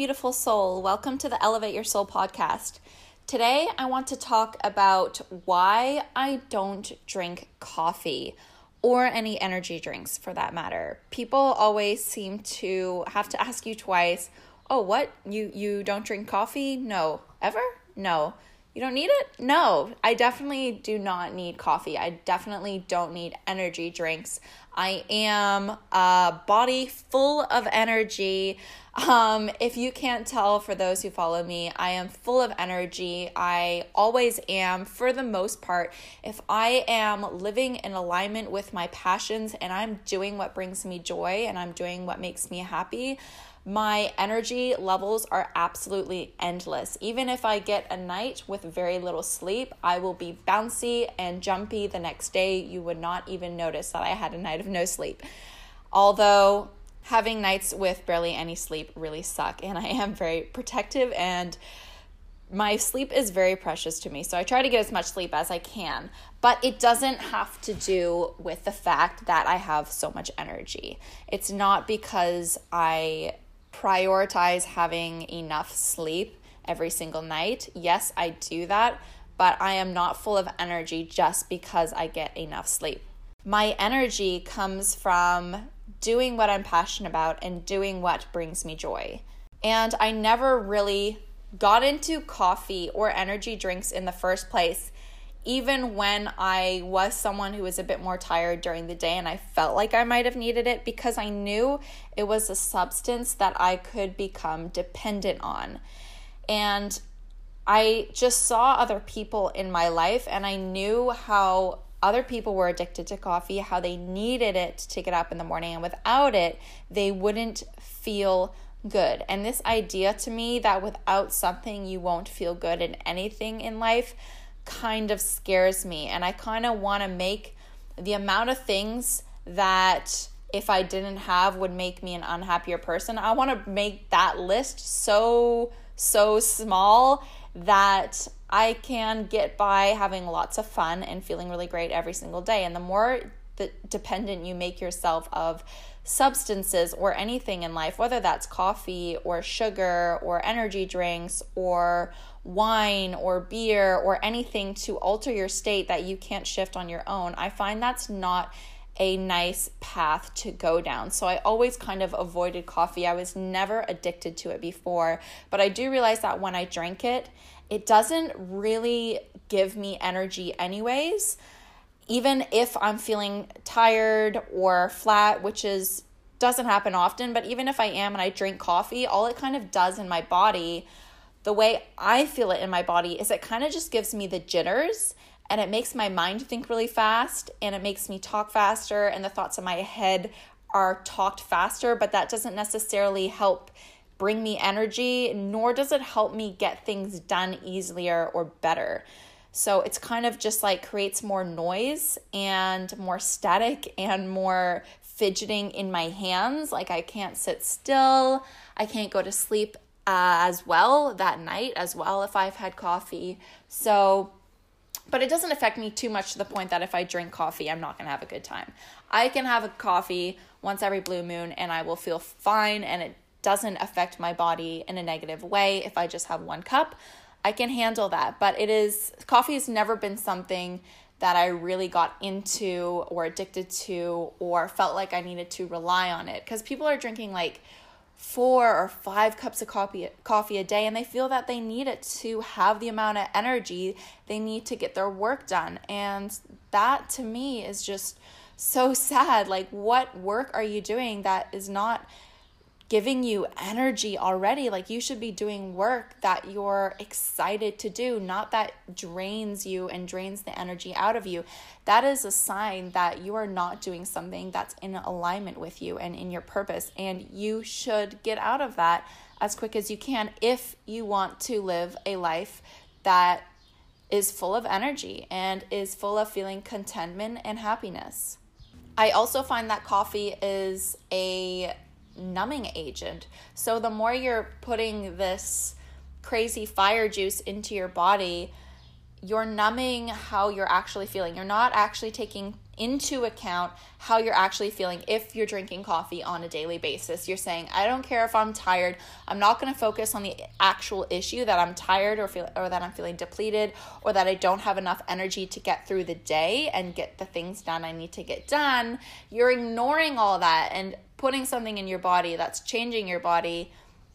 Beautiful soul. Welcome to the Elevate Your Soul podcast. Today, I want to talk about why I don't drink coffee or any energy drinks for that matter. People always seem to have to ask you twice, "Oh, what? You you don't drink coffee?" No. Ever? No. You don't need it? No, I definitely do not need coffee. I definitely don't need energy drinks. I am a body full of energy. Um, if you can't tell, for those who follow me, I am full of energy. I always am, for the most part. If I am living in alignment with my passions and I'm doing what brings me joy and I'm doing what makes me happy, my energy levels are absolutely endless. Even if I get a night with very little sleep, I will be bouncy and jumpy the next day. You would not even notice that I had a night of no sleep. Although having nights with barely any sleep really suck, and I am very protective and my sleep is very precious to me. So I try to get as much sleep as I can, but it doesn't have to do with the fact that I have so much energy. It's not because I prioritize having enough sleep every single night. Yes, I do that, but I am not full of energy just because I get enough sleep. My energy comes from doing what I'm passionate about and doing what brings me joy. And I never really got into coffee or energy drinks in the first place even when I was someone who was a bit more tired during the day and I felt like I might have needed it because I knew it was a substance that I could become dependent on. And I just saw other people in my life and I knew how other people were addicted to coffee, how they needed it to get up in the morning, and without it, they wouldn't feel good. And this idea to me that without something, you won't feel good in anything in life kind of scares me. And I kind of want to make the amount of things that if I didn't have would make me an unhappier person. I want to make that list so, so small that I can get by having lots of fun and feeling really great every single day. And the more the dependent you make yourself of substances or anything in life, whether that's coffee or sugar or energy drinks or wine or beer or anything to alter your state that you can't shift on your own, I find that's not a nice path to go down. So I always kind of avoided coffee. I was never addicted to it before, but I do realize that when I drink it, it doesn't really give me energy anyways. Even if I'm feeling tired or flat, which is doesn't happen often, but even if I am and I drink coffee, all it kind of does in my body the way I feel it in my body is it kind of just gives me the jitters and it makes my mind think really fast and it makes me talk faster and the thoughts in my head are talked faster, but that doesn't necessarily help bring me energy, nor does it help me get things done easier or better. So it's kind of just like creates more noise and more static and more fidgeting in my hands. Like I can't sit still, I can't go to sleep uh, as well that night as well if I've had coffee. So, but it doesn't affect me too much to the point that if I drink coffee, I'm not going to have a good time. I can have a coffee once every blue moon and I will feel fine and it doesn't affect my body in a negative way if I just have one cup. I can handle that, but it is coffee has never been something that I really got into or addicted to or felt like I needed to rely on it. Because people are drinking like four or five cups of coffee coffee a day and they feel that they need it to have the amount of energy they need to get their work done. And that to me is just so sad. Like what work are you doing that is not giving you energy already. Like you should be doing work that you're excited to do, not that drains you and drains the energy out of you. That is a sign that you are not doing something that's in alignment with you and in your purpose. And you should get out of that as quick as you can if you want to live a life that is full of energy and is full of feeling contentment and happiness. I also find that coffee is a numbing agent. So the more you're putting this crazy fire juice into your body, you're numbing how you're actually feeling. You're not actually taking into account how you're actually feeling if you're drinking coffee on a daily basis. You're saying, I don't care if I'm tired. I'm not going to focus on the actual issue that I'm tired or feel or that I'm feeling depleted or that I don't have enough energy to get through the day and get the things done I need to get done. You're ignoring all that and putting something in your body that's changing your body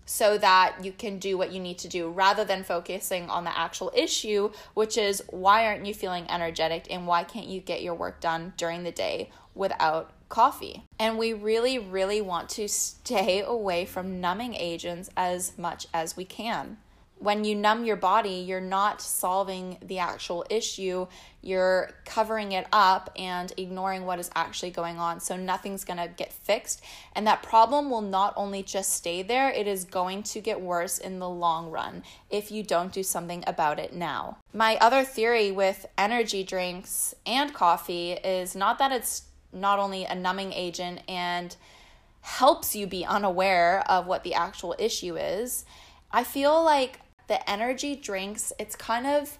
so that you can do what you need to do rather than focusing on the actual issue, which is why aren't you feeling energetic and why can't you get your work done during the day without coffee. And we really, really want to stay away from numbing agents as much as we can when you numb your body, you're not solving the actual issue. You're covering it up and ignoring what is actually going on. So nothing's going to get fixed. And that problem will not only just stay there, it is going to get worse in the long run if you don't do something about it now. My other theory with energy drinks and coffee is not that it's not only a numbing agent and helps you be unaware of what the actual issue is. I feel like the energy drinks, it's kind of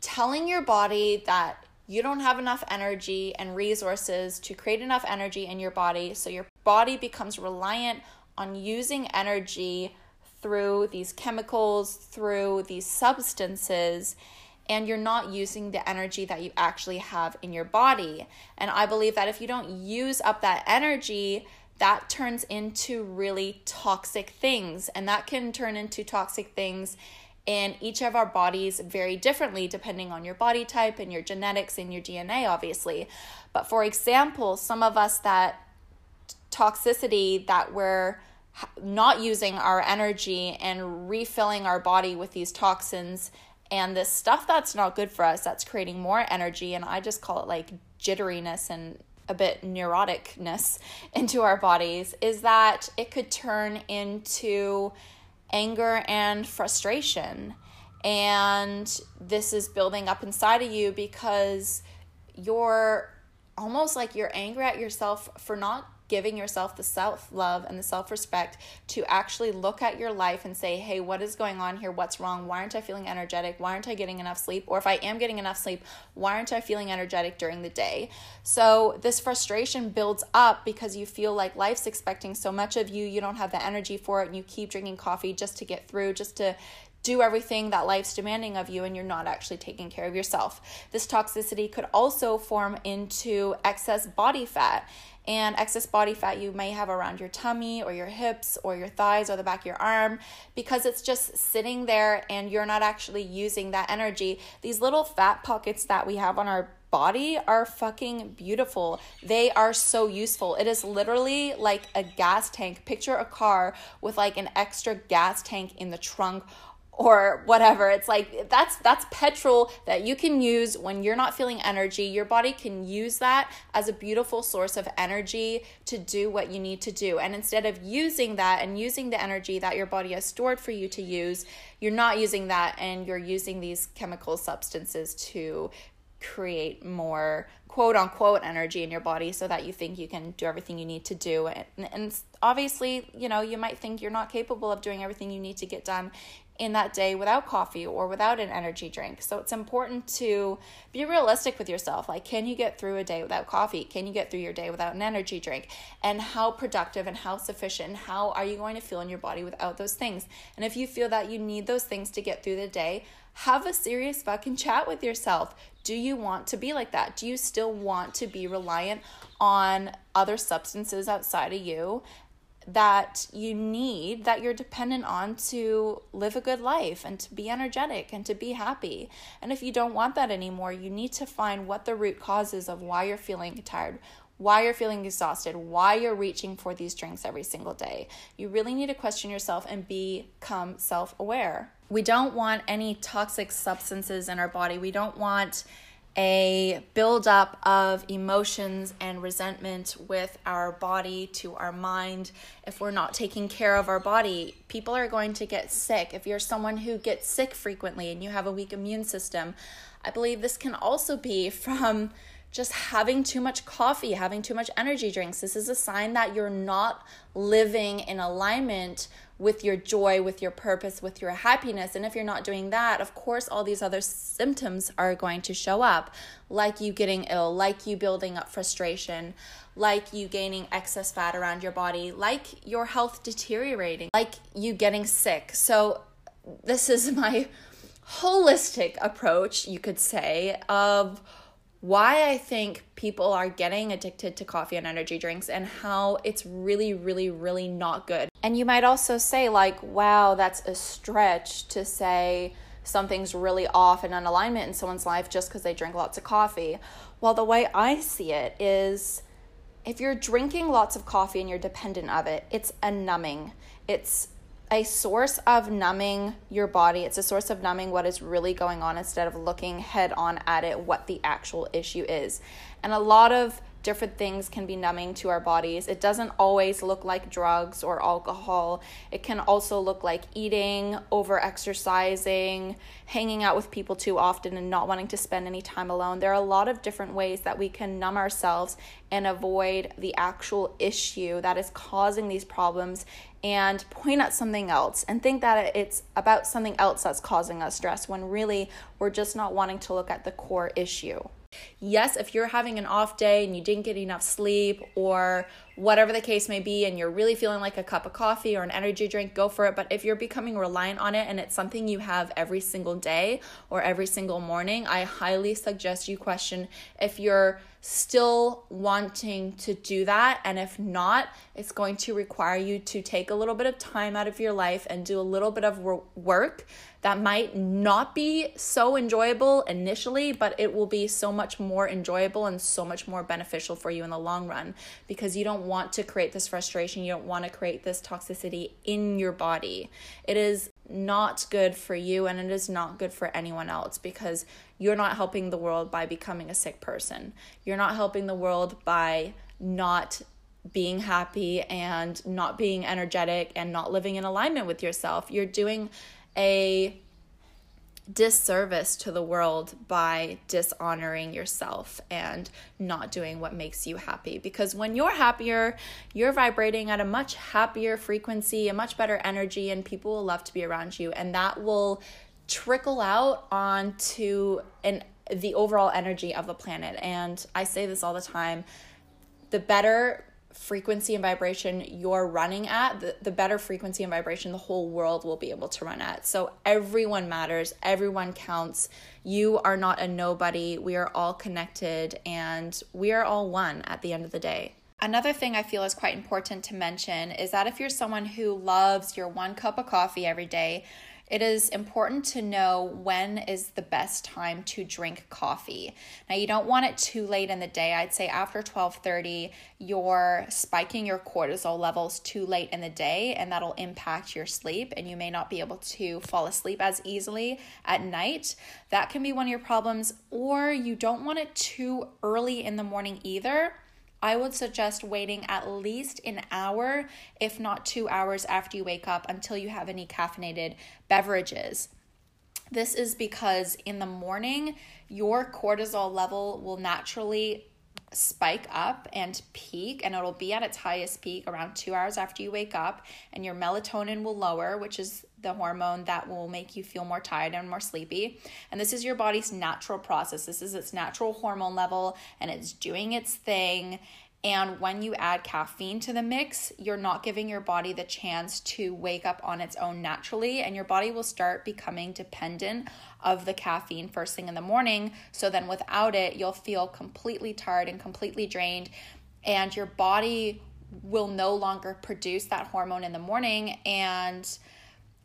telling your body that you don't have enough energy and resources to create enough energy in your body. So your body becomes reliant on using energy through these chemicals, through these substances, and you're not using the energy that you actually have in your body. And I believe that if you don't use up that energy, that turns into really toxic things. And that can turn into toxic things in each of our bodies very differently, depending on your body type and your genetics and your DNA, obviously. But for example, some of us that toxicity that we're not using our energy and refilling our body with these toxins and this stuff that's not good for us that's creating more energy and i just call it like jitteriness and a bit neuroticness into our bodies is that it could turn into anger and frustration. And this is building up inside of you because you're almost like you're angry at yourself for not giving yourself the self love and the self respect to actually look at your life and say, hey, what is going on here? What's wrong? Why aren't I feeling energetic? Why aren't I getting enough sleep? Or if I am getting enough sleep, why aren't I feeling energetic during the day? So this frustration builds up because you feel like life's expecting so much of you. You don't have the energy for it, and you keep drinking coffee just to get through, just to do everything that life's demanding of you and you're not actually taking care of yourself. This toxicity could also form into excess body fat and excess body fat you may have around your tummy or your hips or your thighs or the back of your arm because it's just sitting there and you're not actually using that energy. These little fat pockets that we have on our body are fucking beautiful. They are so useful. It is literally like a gas tank. Picture a car with like an extra gas tank in the trunk or whatever. It's like that's that's petrol that you can use when you're not feeling energy. Your body can use that as a beautiful source of energy to do what you need to do. And instead of using that and using the energy that your body has stored for you to use you're not using that and you're using these chemical substances to create more quote unquote energy in your body so that you think you can do everything you need to do. And, and obviously you know you might think you're not capable of doing everything you need to get done in that day without coffee or without an energy drink. So it's important to be realistic with yourself. Like, can you get through a day without coffee? Can you get through your day without an energy drink? And how productive and how sufficient, how are you going to feel in your body without those things? And if you feel that you need those things to get through the day, have a serious fucking chat with yourself. Do you want to be like that? Do you still want to be reliant on other substances outside of you that you need, that you're dependent on to live a good life and to be energetic and to be happy. And if you don't want that anymore, you need to find what the root causes of why you're feeling tired, why you're feeling exhausted, why you're reaching for these drinks every single day. You really need to question yourself and become self aware. We don't want any toxic substances in our body. We don't want a buildup of emotions and resentment with our body to our mind. If we're not taking care of our body, people are going to get sick. If you're someone who gets sick frequently and you have a weak immune system, I believe this can also be from just having too much coffee, having too much energy drinks. This is a sign that you're not living in alignment with your joy, with your purpose, with your happiness. And if you're not doing that, of course, all these other symptoms are going to show up, like you getting ill, like you building up frustration, like you gaining excess fat around your body, like your health deteriorating, like you getting sick. So, this is my holistic approach, you could say, of why I think people are getting addicted to coffee and energy drinks and how it's really, really, really not good. And you might also say, like, wow, that's a stretch to say something's really off and unalignment in someone's life just because they drink lots of coffee. Well, the way I see it is if you're drinking lots of coffee and you're dependent of it, it's a numbing. It's a source of numbing your body. It's a source of numbing what is really going on instead of looking head on at it, what the actual issue is. And a lot of different things can be numbing to our bodies. It doesn't always look like drugs or alcohol. It can also look like eating, over exercising, hanging out with people too often, and not wanting to spend any time alone. There are a lot of different ways that we can numb ourselves and avoid the actual issue that is causing these problems and point at something else and think that it's about something else that's causing us stress when really we're just not wanting to look at the core issue. Yes, if you're having an off day and you didn't get enough sleep or whatever the case may be, and you're really feeling like a cup of coffee or an energy drink, go for it. But if you're becoming reliant on it and it's something you have every single day or every single morning, I highly suggest you question if you're still wanting to do that. And if not, it's going to require you to take a little bit of time out of your life and do a little bit of work that might not be so enjoyable initially, but it will be so much more enjoyable and so much more beneficial for you in the long run because you don't want to create this frustration. You don't want to create this toxicity in your body. It is not good for you and it is not good for anyone else because you're not helping the world by becoming a sick person. You're not helping the world by not being happy and not being energetic and not living in alignment with yourself. You're doing a disservice to the world by dishonoring yourself and not doing what makes you happy. Because when you're happier, you're vibrating at a much happier frequency, a much better energy, and people will love to be around you. And that will trickle out onto an the overall energy of the planet. And I say this all the time the better frequency and vibration you're running at, the, the better frequency and vibration the whole world will be able to run at. So everyone matters, everyone counts. You are not a nobody. We are all connected and we are all one at the end of the day. Another thing I feel is quite important to mention is that if you're someone who loves your one cup of coffee every day, it is important to know when is the best time to drink coffee. Now you don't want it too late in the day. I'd say after 12:30 you're spiking your cortisol levels too late in the day and that'll impact your sleep and you may not be able to fall asleep as easily at night. That can be one of your problems or you don't want it too early in the morning either I would suggest waiting at least an hour, if not two hours after you wake up until you have any caffeinated beverages. This is because in the morning, your cortisol level will naturally spike up and peak, and it'll be at its highest peak around two hours after you wake up, and your melatonin will lower, which is the hormone that will make you feel more tired and more sleepy. And this is your body's natural process. This is its natural hormone level and it's doing its thing. And when you add caffeine to the mix, you're not giving your body the chance to wake up on its own naturally, and your body will start becoming dependent of the caffeine first thing in the morning. So then, without it, you'll feel completely tired and completely drained, and your body will no longer produce that hormone in the morning. And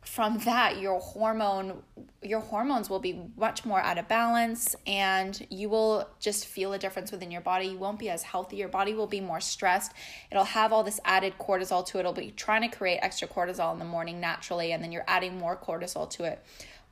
from that your hormone your hormones will be much more out of balance and you will just feel a difference within your body. You won't be as healthy. Your body will be more stressed. It'll have all this added cortisol to it. It'll be trying to create extra cortisol in the morning naturally and then you're adding more cortisol to it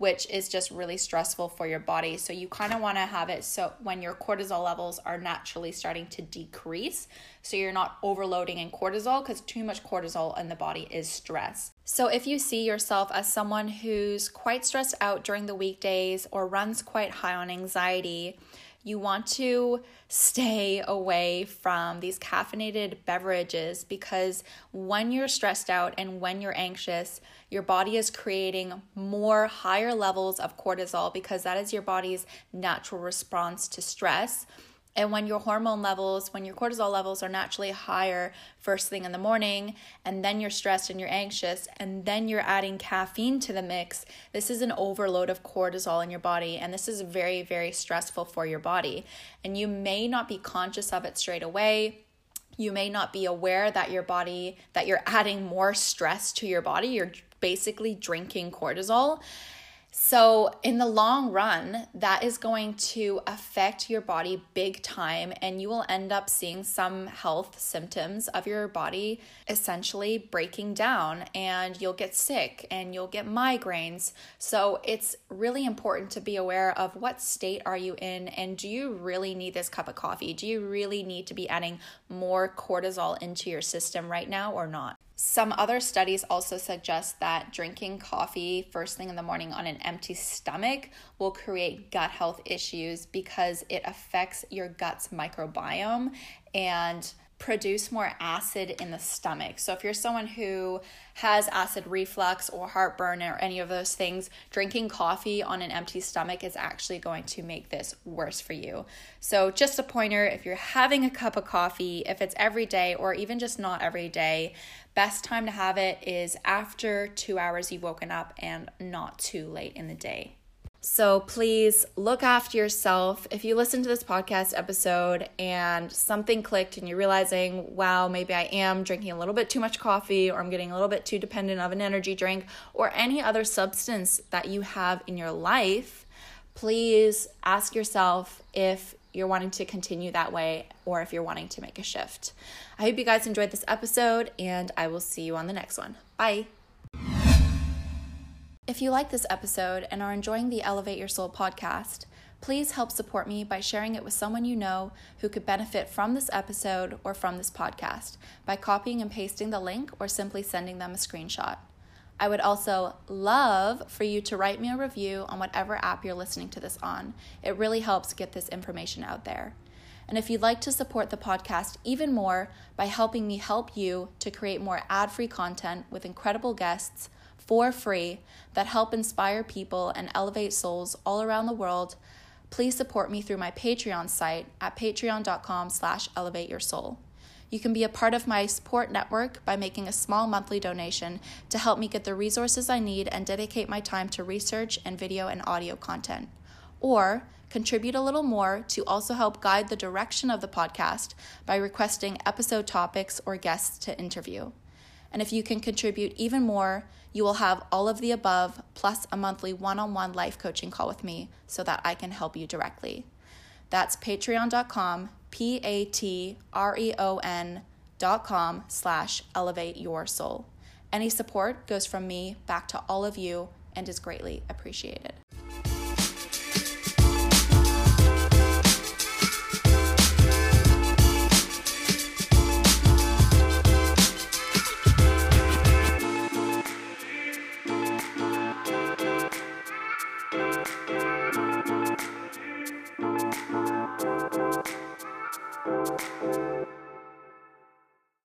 which is just really stressful for your body. So you kind of want to have it so when your cortisol levels are naturally starting to decrease, so you're not overloading in cortisol because too much cortisol in the body is stress. So if you see yourself as someone who's quite stressed out during the weekdays or runs quite high on anxiety, you want to stay away from these caffeinated beverages because when you're stressed out and when you're anxious, your body is creating more higher levels of cortisol because that is your body's natural response to stress. And when your hormone levels, when your cortisol levels are naturally higher first thing in the morning, and then you're stressed and you're anxious, and then you're adding caffeine to the mix, this is an overload of cortisol in your body. And this is very, very stressful for your body. And you may not be conscious of it straight away. You may not be aware that your body, that you're adding more stress to your body. You're basically drinking cortisol. So, in the long run, that is going to affect your body big time, and you will end up seeing some health symptoms of your body essentially breaking down, and you'll get sick and you'll get migraines. So, it's really important to be aware of what state are you in, and do you really need this cup of coffee? Do you really need to be adding more cortisol into your system right now or not? Some other studies also suggest that drinking coffee first thing in the morning on an empty stomach will create gut health issues because it affects your gut's microbiome and produce more acid in the stomach. So, if you're someone who has acid reflux or heartburn or any of those things, drinking coffee on an empty stomach is actually going to make this worse for you. So, just a pointer if you're having a cup of coffee, if it's every day or even just not every day, best time to have it is after two hours you've woken up and not too late in the day. So please look after yourself. If you listen to this podcast episode and something clicked and you're realizing, wow, maybe I am drinking a little bit too much coffee or I'm getting a little bit too dependent of an energy drink or any other substance that you have in your life, please ask yourself if you're wanting to continue that way or if you're wanting to make a shift. I hope you guys enjoyed this episode and I will see you on the next one. Bye. If you like this episode and are enjoying the Elevate Your Soul podcast, please help support me by sharing it with someone you know who could benefit from this episode or from this podcast by copying and pasting the link or simply sending them a screenshot. I would also love for you to write me a review on whatever app you're listening to this on. It really helps get this information out there. And if you'd like to support the podcast even more by helping me help you to create more ad free content with incredible guests, for free that help inspire people and elevate souls all around the world, please support me through my Patreon site at patreon.com slash elevate your soul. You can be a part of my support network by making a small monthly donation to help me get the resources I need and dedicate my time to research and video and audio content. Or contribute a little more to also help guide the direction of the podcast by requesting episode topics or guests to interview. And if you can contribute even more, you will have all of the above plus a monthly one on one life coaching call with me so that I can help you directly. That's patreon.com, P A T R E O N dot com slash elevate your soul. Any support goes from me back to all of you and is greatly appreciated.